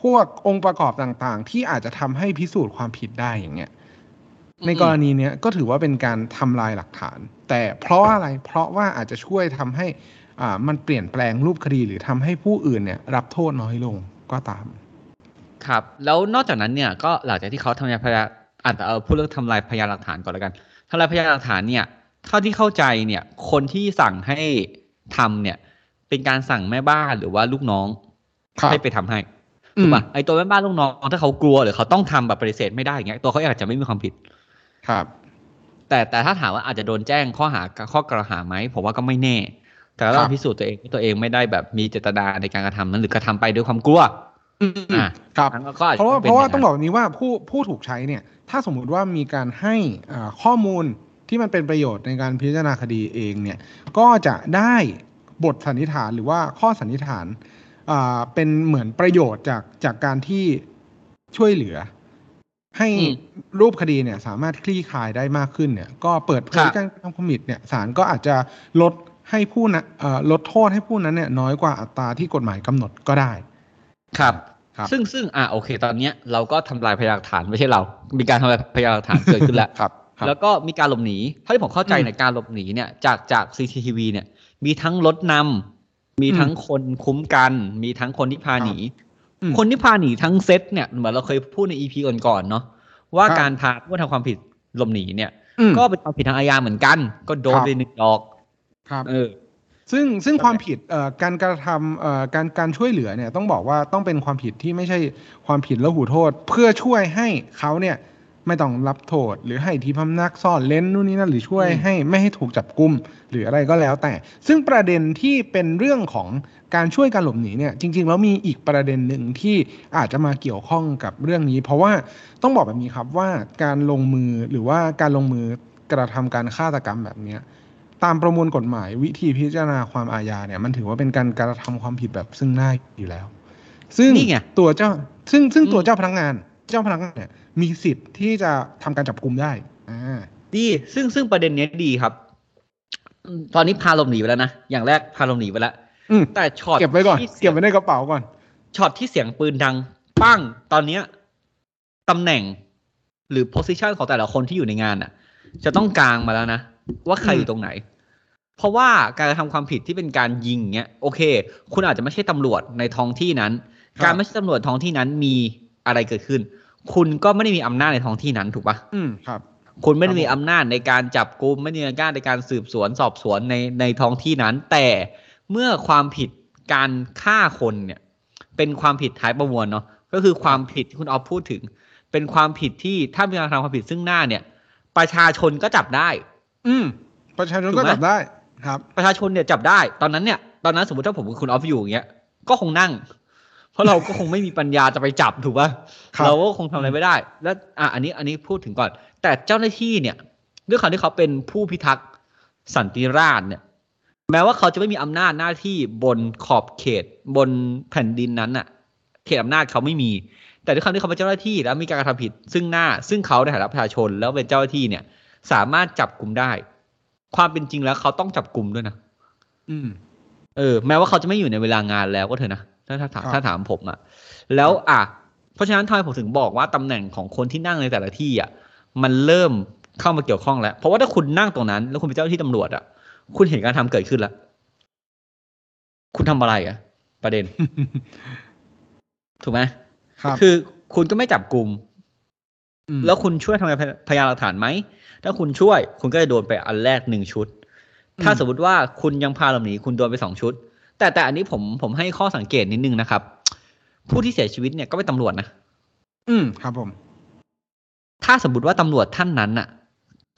B: พวกองค์ประกอบต่างๆ ที่อาจจะทำให้พิสูจน์ความผิดได้อย่างเงี้ยในกรณีเนี้ยก็ถือว่าเป็นการทำลายหลักฐาน แต่เพราะอะไรเพราะว่าอาจจะช่วยทำให้อ่ามันเปลี่ยนแปลงรูปคดีหรือทำให้ผู้อื่นเนี่ย รับโทษน้อยลง ก็ตาม
C: ครับ แล้วนอกจากนั้นเนี่ยก็หลังจากที่เขาทำลายพยานอาจจะเอาพูดเรื่องทำลายพยานหลักฐานก่อนแล้วกันทำลายพยานหลักฐานเนี่ยเท่าที่เข้าใจเนี่ย คนที่สั่งให้ทำเนี่ย เป็นการสั่งแม่บ้านหรือว่าลูกน้อง
B: ครับ
C: ให้ไปทำให้
B: อืม
C: ถูกป่ะไอตัวแม่บ้านลูกน้องถ้าเขากลัวหรือเขาต้องทำแบบปฏิเสธไม่ได้อย่างเงี้ยตัวเขาเองอาจจะไม่มีความผิด
B: ครับ
C: แต่แต่ถ้าถามว่าอาจจะโดนแจ้งข้อหาข้อกล่าวหาไหมผมว่าก็ไม่แน่ แต่เราพิสูจน์ตัวเองว่าตัวเองไม่ได้แบบมีเจตนาในการกระทำนั้นหรือกระทำไปด้วยความกลัว
B: อืม
C: อ่า
B: ครับ
C: นั้นก็อจ
B: เพราะว่า
C: ป็น
B: เพราะว่า
C: ย่
B: ต้องบอกแบบนี้ว่าผู้ผู้ถูกใช้เนี่ย ถ้าสมมุติว่ามีการให้อ่าข้อมูลที่มันเป็นประโยชน์ในการพิจารณาคดีเองเนี่ย ก็จะได้บทสันนิษฐานหรือว่าข้อสันนิษฐานอ่าเป็นเหมือนประโยชน์จากจากการที่ช่วยเหลือ ให้
C: อืม
B: รูปคดีเนี่ย สามารถคลี่คลายได้มากขึ้นเนี่ย ก็เปิดเผ
C: ครั
B: ย
C: บ
B: การกระทำความผิดเนี่ยศาลก็อาจจะลด ให้ผู้นะเอ่อลดโทษให้ผู้นั้นเนี่ยน้อยกว่าอัตราที่กฎหมายกำหนดก็ได้
C: ครับ
B: ครับ
C: ซึ่งซึ่งอ่าโอเค ตอนเนี้ยเราก็ทำลายพยานหลักฐานไม่ใช่เรา มีการทำลายพยานหลักฐานเกิดขึ้นแล้ว
B: ครับครับ
C: แล้วก็มีการหลบหนีเท่าที่ผมเข้าใจ
B: อืม
C: ในการหลบหนีเนี่ยจากจาก CCTV เนี่ยมีทั้งรถนำมีทั้งคนคุ้มกัน มีทั้งคนที่พาหนี
B: อืม
C: คนที่พาหนีทั้งเซตเนี่ยเหมือนเราเคยพูดใน EP ก่อนๆเนาะว่า
B: ครับ
C: การพาผู้ทำความผิดหลบหนีเนี่ย
B: อืม
C: ก็เป็นความผิดทางอาญาเหมือนกัน ก็โดน
B: ครับ
C: ไปหนึ่งดอก
B: ครับ
C: เออ
B: ซึ่งซึ่งความผิดเอ่อการกระทำเอ่อการการช่วยเหลือเนี่ยต้องบอกว่าต้องเป็นความผิดที่ไม่ใช่ความผิดละหูโทษ เพื่อช่วยให้เขาเนี่ยไม่ต้องรับโทษ หรือให้ที่พำนักซ่อนเล้นนู่นนี่นั่นหรือช่วย
C: อืม
B: ให้ไม่ให้ถูกจับกุมหรืออะไรก็แล้วแต่ ซึ่งประเด็นที่เป็นเรื่องของการช่วยการหลบหนีเนี่ยจริงๆแล้วมีอีกประเด็นหนึ่งที่อาจจะมาเกี่ยวข้องกับเรื่องนี้ เพราะว่าต้องบอกแบบนี้ครับว่าการลงมือหรือว่าการลงมือกระทำการฆาตกรรมแบบเนี้ย ตามประมวลกฎหมายวิธีพิจารณาความอาญาเนี่ยมันถือว่าเป็นการกระทำความผิดแบบซึ่งหน้าอยู่แล้ว ซึ่ง
C: นี่ไง
B: ตัวเจ้าซึ่งซึ่ง
C: อืม
B: ตัวเจ้าพนักงาน เจ้าพนักงานเนี่ยมีสิทธิ์ที่จะทำการจับกลุ่มได้อ่า
C: ดีซึ่งซึ่งประเด็นเนี้ยดีครับอืมตอนนี้พาหลบหนีไปแล้วนะ อย่างแรกพาหลบหนีไปแล้ว
B: อืม
C: แต่ช็อต
B: เก็บไว้ก่อน
C: ที่สีย
B: เก็บ
C: ง
B: ไว้ในกระเป๋าก่อน
C: ช็อตที่เสียงปืนดังปั้งตอนเนี้ยตำแหน่งหรือ position ของแต่ละคนที่อยู่ในงานอะ จะต้องกลางมาแล้วนะ ว่าใคร
B: อืม
C: อยู่ตรงไหน เพราะว่าการกระทำความผิดที่เป็นการยิงเงี้ยโอเค คุณอาจจะไม่ใช่ตำรวจในท้องที่นั้น การไม่ใช่ตำรวจท้องที่นั้นมีอะไรเกิดขึ้น คุณก็ไม่ได้มีอำนาจในท้องที่นั้นถูกปะ
B: อืมครับ
C: คุณไม่ได้มี
B: ครับผม
C: อำนาจในการจับกุมไม่ได้มีอำนาจในการสืบสวนสอบสวนในในท้องที่นั้น แต่เมื่อความผิดการฆ่าคนเนี่ย เป็นความผิดท้ายประมวลเนาะก็คือความผิดที่คุณออฟพูดถึง เป็นความผิดที่ถ้ามีการทำความผิดซึ่งหน้าเนี่ย ประชาชนก็จับได้
B: อืมประชาชน
C: ถู
B: ก็
C: กไหม
B: จับได้ ครับ
C: ประชาชนเนี่ยจับได้ตอนนั้นเนี่ยตอนนั้นสมมติถ้าผมกับคุณออฟอยู่อย่างเงี้ยก็คงนั่ง เพราะเราก็คงไม่มีปัญญาจะไปจับถูกป่ะ
B: ครับ
C: เราก็คงทำอะไรไม่ได้ แล้วอะอันนี้อันนี้พูดถึงก่อน แต่เจ้าหน้าที่เนี่ยด้วยความที่เขาเป็นผู้พิทักษ์สันติราษฎร์เนี่ย แม้ว่าเขาจะไม่มีอำนาจหน้าที่บนขอบเขตบนแผ่นดินนั้นน่ะเขตอำนาจเขาไม่มี แต่ด้วยความที่เขาเป็นเจ้าหน้าที่แล้วมีการกระทำผิดซึ่งหน้า ซึ่งเขาในฐานะประชาชนแล้วเป็นเจ้าหน้าที่เนี่ย สามารถจับกลุ่มได้ ความเป็นจริงแล้วเขาต้องจับกลุ่มด้วยนะ
B: อืม
C: เออ แม้ว่าเขาจะไม่อยู่ในเวลางานแล้วก็เถอะนะถ้าถ้าถาม
B: ครับ
C: ถ้าถามผมอะแล้วอะเพราะฉะนั้นทำไมผมถึงบอกว่าตำแหน่งของคนที่นั่งในแต่ละที่อะมันเริ่มเข้ามาเกี่ยวข้องแล้ว เพราะว่าถ้าคุณนั่งตรงนั้น แล้วคุณเป็นเจ้าหน้าที่ตำรวจอะคุณเห็นการทำเกิดขึ้นแล้ว คุณทำอะไรอะประเด็น ถูกไหม
B: ครับ
C: คือคุณก็ไม่จับกลุ่ม
B: ม
C: แล้วคุณช่วยทำลายพยานหลักฐานไหม ถ้าคุณช่วยคุณก็จะโดนไปอันแรกหนึ่งชุด ถ้าสมมติว่าคุณยังพาหลบหนีคุณโดนไปสองชุด แต่แต่อันนี้ผมผมให้ข้อสังเกตนิดนึงนะครับ ผู้ที่เสียชีวิตเนี่ยก็เป็นตำรวจนะ
B: อืมครับผม
C: ถ้าสมมติว่าตำรวจท่านนั้นน่ะ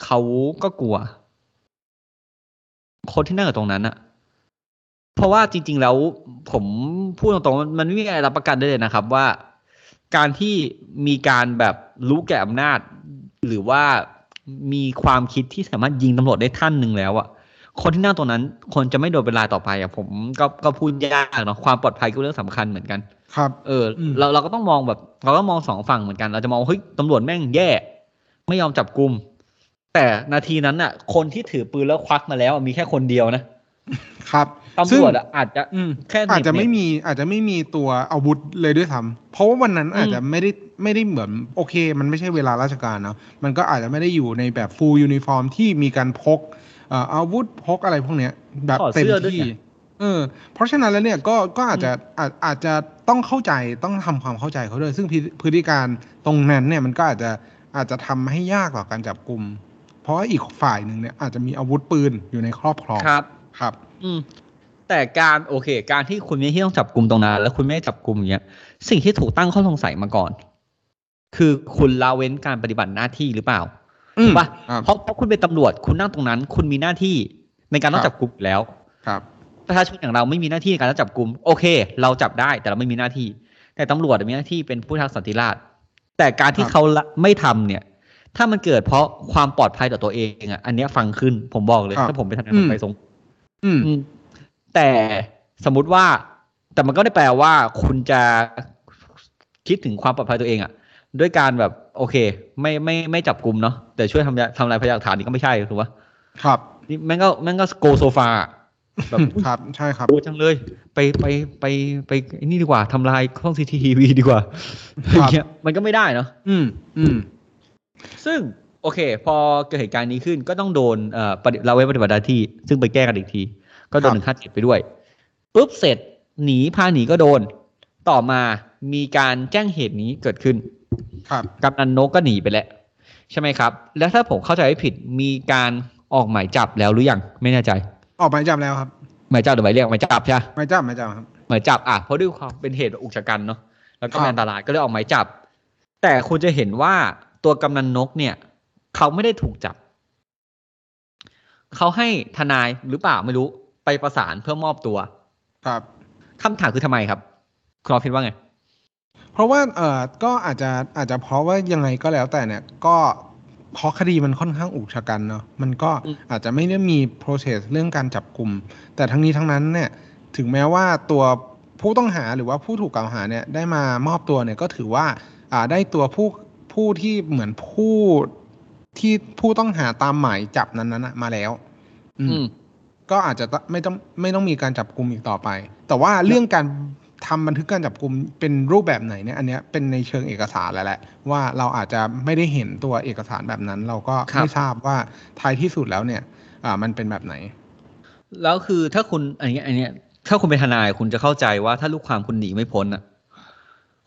C: เขาก็กลัว คนที่นั่งอยู่ตรงนั้นน่ะเพราะว่าจริง ๆ แล้วผมพูดตรงๆ มันมันไม่มีอะไรรับประกันได้เลยนะครับ ว่าการที่มีการแบบรู้แก่อำนาจ หรือว่า มีความคิดที่สามารถยิงตำรวจได้ท่านหนึ่งแล้วอะคนที่นั่งตรงนั้น คนจะไม่โดนเป็นรายต่อไปอะผมก็ก็พูดยากเนาะความปลอดภัยก็เรื่องสำคัญเหมือนกัน
B: ครับ
C: เอออ
B: ม
C: เราเราก็ต้องมองแบบ เราก็มองสองฝั่งเหมือนกัน เราจะมองว่าเฮ้ยตำรวจแม่งแย่ ไม่ยอมจับกลุ่มแต่นาทีนั้นน่ะคนที่ถือปืนแล้วควักมาแล้วอะมีแค่คนเดียวนะครับตำรวจอะอาจจะ
B: อืม
C: แค่เหน็บ
B: อาจจะไม่มีอาจจะไม่มีตัวอาวุธเลยด้วยซ้ำเพราะว่าวันนั้น
C: อืม
B: อาจจะไม่ได้ ไม่ได้เหมือนโอเค มันไม่ใช่เวลาราชการเนาะมันก็อาจจะไม่ได้อยู่ในแบบ full uniform ที่มีการพกเอ่ออาวุธพกอะไรพวกเนี้ย แบบ
C: ถอด
B: เต็ม
C: เสื้อด้วย
B: ที่
C: ไง
B: เออเพราะฉะนั้นแล้วเนี่ยก็ก็อาจจะอาจอาจจะต้องเข้าใจต้องทำความเข้าใจเขาด้วย ซึ่งพฤพฤติการณ์ตรงนั้นเนี่ยมันก็อาจจะอาจจะทำให้ยากต่อการจับกลุ่มเพราะว่าอีกฝ่ายหนึ่งเนี่ยอาจจะมีอาวุธปืนอยู่ในครอบครอง
C: ครับ
B: ครับ
C: อืมแต่การโอเค การที่คุณไม่ที่ต้องจับกลุ่มตรงนั้น แล้วคุณไม่ได้จับกลุ่มอย่างเงี้ยสิ่งที่ถูกตั้งข้อสงสัยมาก่อน คือคุณละเว้นการปฏิบัติหน้าที่หรือเปล่า
B: อืม
C: ถูกปะ
B: ครับ
C: เพราะเพราะคุณเป็นตำรวจคุณนั่งตรงนั้น คุณมีหน้าที่ในการต้อง
B: ครับ
C: จับกลุ่มอยู่แล้ว
B: ครับ
C: ประชาชนอย่างเราไม่มีหน้าที่ในการจับกลุ่มโอเค เราจับได้แต่เราไม่มีหน้าที่ แต่ตำรวจมีหน้าที่เป็นผู้ทักสันติราษฎร์แต่การที่
B: ครับ
C: เขาละไม่ทำเนี่ย ถ้ามันเกิดเพราะความปลอดภัยต่อตัวเองอะอันเนี้ยฟังขึ้นผมบอกเลย
B: ครับ
C: ถ้าผมไปทำงาน
B: อืม
C: ไปสง
B: อืม
C: อืมแต่สมมุติว่า แต่มันก็ไม่ได้แปลว่าคุณจะคิดถึงความปลอดภัยตัวเองอะ ด้วยการแบบโอเค ไม่ไม่ไม่จับกลุ่มเนาะแต่ช่วยทำยาทำลายพยานหลักฐานนี่ก็ไม่ใช่ถูกปะ
B: ครับ
C: นี่แม่งก็แม่งก็โกโซฟาแบบอุ๊ย
B: ครับใช่ครับ
C: โอ้จังเลย ไปไปไปไปไอ้นี่ดีกว่าทำลายกล้องซีทีวีดีกว่า
B: ครับ
C: อย่างเงี้ยมันก็ไม่ได้เนาะ
B: อืมอืม
C: ซึ่งโอเค พอเกิดเหตุการณ์นี้ขึ้นก็ต้องโดนเอ่อปฏิเราไว้ปฏิบัติหน้าที่ ซึ่งไปแก้กันอีกที ก็โดน
B: ครับ
C: หนึ่งห้าเจ็ดไปด้วยปุ๊บเสร็จหนีพาหนีก็โดน ต่อมามีการแจ้งเหตุนี้เกิดขึ้น
B: ครับ
C: กำนันนกก็หนีไปแล้ว ใช่ไหมครับ แล้วถ้าผมเข้าใจไม่ผิดมีการออกหมายจับแล้วหรือยังไม่แน่ใจ
B: ออกหมายจับแล้วครับ
C: หมายจับหรือหมายเรียกหมายจับใช่ไหม
B: หมายจับหมายจับครับ
C: หมายจับอะเพราะด้วยความเป็นเหตุอุกชะกันเนาะแล้วก็
B: ครับ
C: เป็นอันตรายก็เลยออกหมายจับ แต่คุณจะเห็นว่าตัวกำนันนกเนี่ย เขาไม่ได้ถูกจับ เขาให้ทนายหรือเปล่าไม่รู้ไปประสานเพื่อมอบตัว
B: ครับ
C: คำถามคือทำไมครับคุณออฟคิดว่าไง
B: เพราะว่าเอ่อก็อาจจะอาจจะเพราะว่ายังไงก็แล้วแต่เนี่ยก็เพราะคดีมันค่อนข้างอุกชะกันเนาะมันก็
C: อืม
B: อาจจะไม่ได้มี process เรื่องการจับกลุ่ม แต่ทั้งนี้ทั้งนั้นเนี่ยถึงแม้ว่าตัวผู้ต้องหาหรือว่าผู้ถูกกล่าวหาเนี่ยได้มามอบตัวเนี่ยก็ถือว่าอ่าได้ตัวผู้ผู้ที่เหมือนผู้ที่ผู้ต้องหาตามหมายจับนั้นๆน่ะมาแล้วอืม
C: อืม
B: ก็อาจจะไม่ต้องไม่ต้องมีการจับกลุ่มอีกต่อไป แต่ว่าเรื่องการ ทำบันทึกการจับกลุ่มเป็นรูปแบบไหนเนี่ยอันเนี้ยเป็นในเชิงเอกสารแล้วแหละว่าเราอาจจะไม่ได้เห็นตัวเอกสารแบบนั้น เราก็
C: ครับ
B: ไม่ทราบว่าท้ายที่สุดแล้วเนี่ยอ่ามันเป็นแบบไหน
C: แล้วคือถ้าคุณอันเนี้ยอันเนี้ยถ้าคุณเป็นทนายคุณจะเข้าใจว่าถ้าลูกความคุณหนีไม่พ้นอะ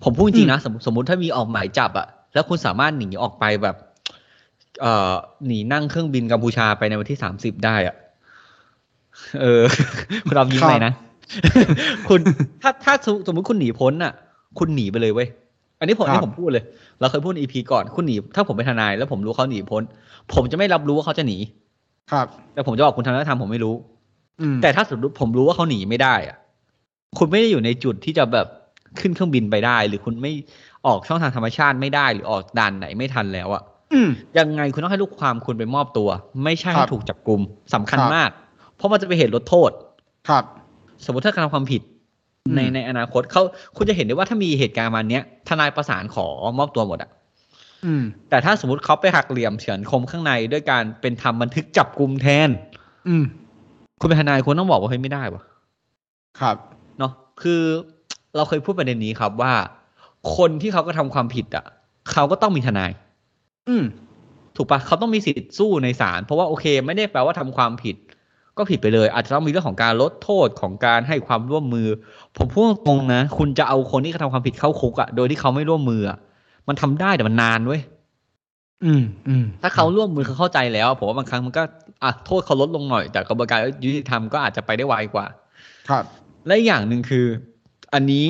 C: ผมพูดจริงๆนะสมมติสมมติถ้ามีออกหมายจับอะแล้วคุณสามารถหนีออกไปแบบ เอ่อหนีนั่งเครื่องบินกัมพูชาไปในวันที่สามสิบได้อะเออคุณเอายิ้ม
B: ครับ
C: ไปนะ คุณถ้าถ้าสมมติคุณหนีพ้นอะ คุณหนีไปเลยเว้ยอันนี้ผมอัน
B: ครั
C: นี้
B: บ
C: ผมพูดเลย เราเคยพูดในอีพีก่อนคุณหนีถ้าผมเป็นทนาย แล้วผมรู้เขาหนีพ้น ผมจะไม่รับรู้ว่าเขาจะหนี
B: ครับ
C: แต่ผมจะบอกคุณทำแล้วทำผมไม่รู้
B: อืม
C: แต่ถ้าสมมติผมรู้ว่าเขาหนีไม่ได้อะคุณไม่ได้อยู่ในจุดที่จะแบบขึ้นเครื่องบินไปได้ หรือคุณไม่ออกช่องทางธรรมชาติไม่ได้ หรือออกด่านไหนไม่ทันแล้วอะ
B: อืม
C: ยังไงคุณต้องให้ลูกความคุณไปมอบตัว ไม่ใช่
B: ค
C: ให้
B: รับ
C: ถูกจับกลุ่มสำคัญ
B: ครับ
C: มาก เพราะมันจะไปนเหตุลดโทษ
B: ครับ
C: สมมติถ้าการทำความผิด
B: อืม
C: ในในอนาคตเขาคุณจะเห็นได้ว่าถ้ามีเหตุการณ์มาเนี้ยทนายประสานขอมอบตัวหมดอะ
B: อืม
C: แต่ถ้าสมมติเขาไปหักเหลี่ยมเฉือนคมข้างในด้วยการเป็นทำบันทึกจับกลุ่มแทน
B: อืม
C: คุณเป็นทนายคุณต้องบอกว่าเฮ้ยไม่ได้วะ
B: ครับ
C: เนาะคือเราเคยพูดประเด็นนี้ครับว่า คนที่เขาก็ทำความผิดอะเขาก็ต้องมีทนาย
B: อืม
C: ถูกปะเขาต้องมีสิทธิ์สู้ในศาลเพราะว่าโอเค ไม่ได้แปลว่าทำความผิด ก็ผิดไปเลย อาจจะต้องมีเรื่องของการลดโทษของการให้ความร่วมมือ ผมพูดตรงๆนะ คุณจะเอาคนที่กระทำความผิดเข้าคุกอะโดยที่เขาไม่ร่วมมืออะมันทำได้แต่มันนานเว้ย
B: อืมอืม
C: ถ้าเขาร่วมมือเขาเข้าใจแล้ว ผมว่าบางครั้งมันก็อะโทษเขาลดลงหน่อย แต่กระบวนการยุติธรรมก็อาจจะไปได้ไวกว่า
B: ครับ
C: และอีกอย่างหนึ่งคือ อันนี้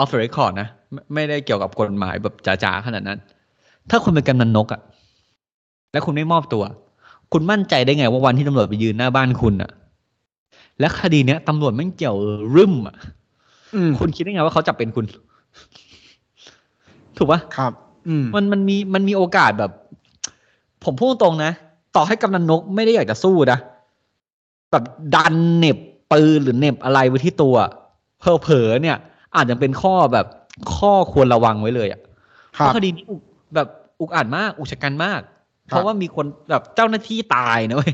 C: off the record นะไม่ไม่ได้เกี่ยวกับกฎหมายแบบจ๋าๆขนาดนั้น ถ้าคุณเป็นกำนันนกอะและคุณไม่มอบตัว คุณมั่นใจได้ไงว่าวันที่ตำรวจไปยืนหน้าบ้านคุณอะและคดีเนี้ยตำรวจไม่งเกี่ยวรึมอะ
B: อืม
C: คุณคิดได้ไงว่าเขาจับเป็นคุณ ถูกปะ
B: ครับอืม
C: มันมันมีมันมีโอกาสแบบ ผมพูดตรงๆนะ ต่อให้กำนันนกไม่ได้อยากจะสู้นะแบบดันเหน็บปืนหรือเหน็บอะไรไว้ที่ตัวเผลอๆเนี่ย อาจจะเป็นข้อแบบข้อควรระวังไว้เลยอะ
B: ค
C: เพ
B: รับ
C: ราะคดีนี้อุกแบบอุกอาจมาก อุกชะกันมาก
B: ครับ
C: เพราะว่ามีคนแบบเจ้าหน้าที่ตายนะเว้ย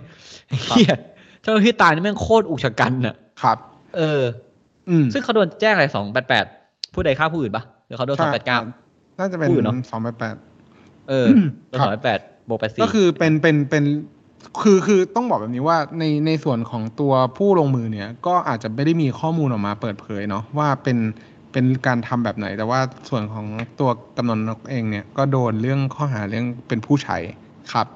B: ครับ
C: เฮียเจ้าหน้าที่ตายนี่แม่งโคตรอุกชะกันอะ
B: ครับ
C: เออ
B: อืม
C: ซึ่งเขาโดนแจ้งอะไรสองแปดแปดผู้ใดฆ่าผู้อื่นปะหรือเขาโดนสองแปดเก้า
B: น่าจะเป็น
C: พูดเนอะ
B: สองแปดแปด
C: เออ
B: อืม
C: โดน
B: ครั
C: สอบงแปดแปดบวกแปดสี่
B: ก็คือเป็นเป็นเป็นคือคือต้องบอกแบบนี้ว่าในในส่วนของตัวผู้ลงมือเนี่ย ก็อาจจะไม่ได้มีข้อมูลออกมาเปิดเผยเนาะว่าเป็นเป็นการทำแบบไหน แต่ว่าส่วนของตัวกำนันนกเองเนี่ยก็โดนเรื่องข้อหาเรื่องเป็นผู้ใช้ ครับ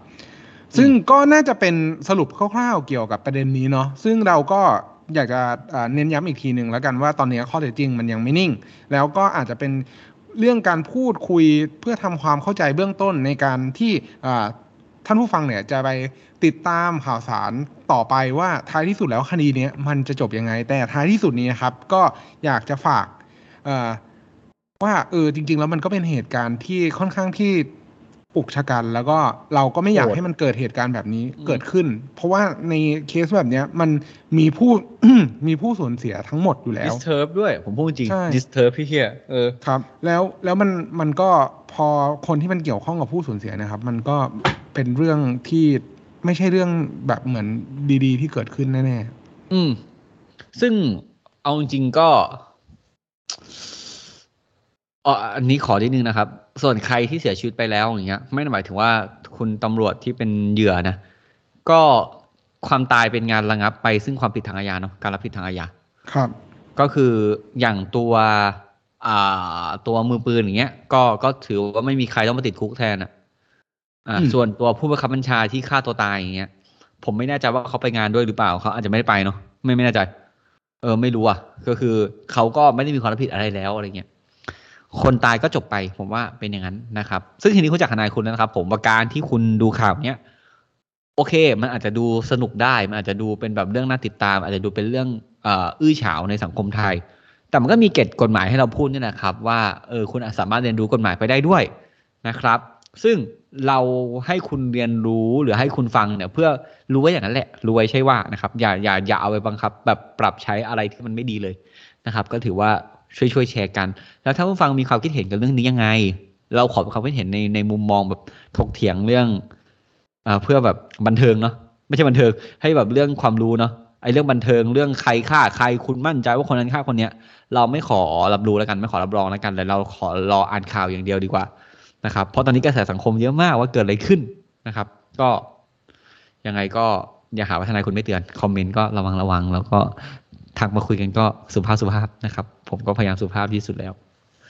B: ซึ่งก็น่าจะเป็นสรุปคร่าวๆเกี่ยวกับประเด็นนี้เนาะซึ่งเราก็อยากจะเน้นย้ำอีกทีหนึ่งแล้วกันว่าตอนนี้ข้อเท็จจริงมันยังไม่นิ่ง แล้วก็อาจจะเป็นเรื่องการพูดคุยเพื่อทำความเข้าใจเบื้องต้นในการที่ท่านผู้ฟังเนี่ยจะไปติดตามข่าวสารต่อไปว่าท้ายที่สุดแล้วคดีนี้มันจะจบยังไง แต่ท้ายที่สุดนี้ครับ ก็อยากจะฝากว่าเออจริง ๆ แล้วมันก็เป็นเหตุการณ์ที่ค่อนข้างที่ อุกชะกัน แล้วก็เราก็ไม่อยาก
C: โหด
B: ให้มันเกิดเหตุการณ์แบบนี้เกิดขึ้น เพราะว่าในเคสแบบเนี้ยมันมีผู้มีผู้สูญเสียทั้งหมดอยู่แล้ว
C: disturb ด้วย ผมพูดจริง
B: ใช่
C: disturb พี่เฮียเออ
B: ครับแล้วแล้วมันมันก็พอคนที่มันเกี่ยวข้องกับผู้สูญเสียนะครับ มันก็เป็นเรื่องที่ไม่ใช่เรื่องแบบเหมือนดีๆ ที่เกิดขึ้นแน่
C: อืม ซึ่งเอาจริงๆก็ อ๋ออันนี้ขอนิดนึงนะครับ ส่วนใครที่เสียชีวิตไปแล้วอย่างเงี้ย ไม่ได้หมายถึงว่าคุณตำรวจที่เป็นเหยื่อนะ ก็ความตายเป็นงานระงับไปซึ่งความผิดทางอาญาเนาะการรับผิดทางอาญา
B: ๆครับ
C: ก็คืออย่างตัวอ่าตัวมือปืนอย่างเงี้ย ก็ก็ถือว่าไม่มีใครต้องมาติดคุกแทนอะอ่า
B: อืม
C: ส่วนตัวผู้บังคับบัญชาที่ฆ่าตัวตายอย่างเงี้ย ผมไม่แน่ใจว่าเขาไปงานด้วยหรือเปล่าเขาอาจจะไม่ได้ไปเนาะไม่ไม่แน่ใจ เออ ไม่รู้อะก็คือเขาก็ไม่ได้มีความรับผิดอะไรแล้วอะไรเงี้ย คนตายก็จบไป ผมว่าเป็นอย่างนั้นนะครับ ซึ่งทีนี้คุณจากทนายคุณแล้วนะครับ ผมว่าการที่คุณดูข่าวเนี้ยโอเค มันอาจจะดูสนุกได้ มันอาจจะดูเป็นแบบเรื่องน่าติดตาม อาจจะดูเป็นเรื่องอื้อฉาวในสังคมไทย แต่มันก็มีเกฎกฎหมายให้เราพูดเนี่ยนะครับ ว่าเออคุณสามารถเรียนรู้กฎหมายไปได้ด้วยนะครับ ซึ่งเราให้คุณเรียนรู้หรือให้คุณฟังเนี่ย เพื่อรู้ไว้อย่างนั้นแหละรู้ไว้ใช่ว่านะครับ อย่าอย่าอย่าเอาไปบังคับ แบบปรับใช้อะไรที่มันไม่ดีเลยนะครับ ก็ถือว่า ช่วยช่วยแชร์กัน แล้วถ้าผู้ฟังมีความคิดเห็นกับเรื่องนี้ยังไง เราขอความคิดเห็นในในมุมมองแบบถกเถียงเรื่องอ่าเพื่อแบบบันเทิงเนาะไม่ใช่บันเทิงให้แบบเรื่องความรู้เนาะไอ้เรื่องบันเทิงเรื่องใครฆ่าใครคุณมั่นใจว่าคนนั้นฆ่าคนเนี้ย เราไม่ขอรับรู้แล้วกันไม่ขอรับรองแล้วกันแต่เราขอรออ่านข่าวอย่างเดียวดีกว่านะครับ เพราะตอนนี้กระแสสังคมเยอะมากว่าเกิดอะไรขึ้นนะครับ ก็ยังไงก็อย่าหาว่าทนายคุณไม่เตือน comment ก็ระวังระวัง แล้วก็ ทักมาคุยกันก็สุภาพสุภาพนะครับ ผมก็พยายามสุภาพที่สุดแล้ว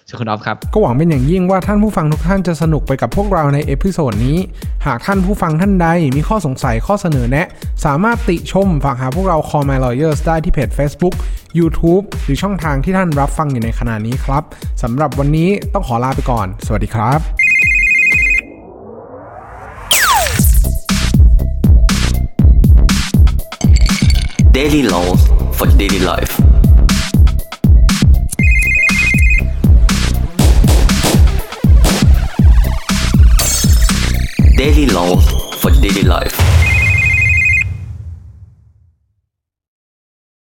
C: เชิญคุณออฟครับ
B: ก็หวังเป็นอย่างยิ่งว่าท่านผู้ฟังทุกท่านจะสนุกไปกับพวกเราใน episode นี้ หากท่านผู้ฟังท่านใดมีข้อสงสัยข้อเสนอแนะ สามารถติชมฝากหาพวกเรา Call My Lawyers ได้ที่เพจ Facebook YouTube หรือช่องทางที่ท่านรับฟังอยู่ในขณะนี้ครับสำหรับวันนี้ต้องขอลาไปก่อน สวัสดีครับ for
A: daily life. Daily law for daily life.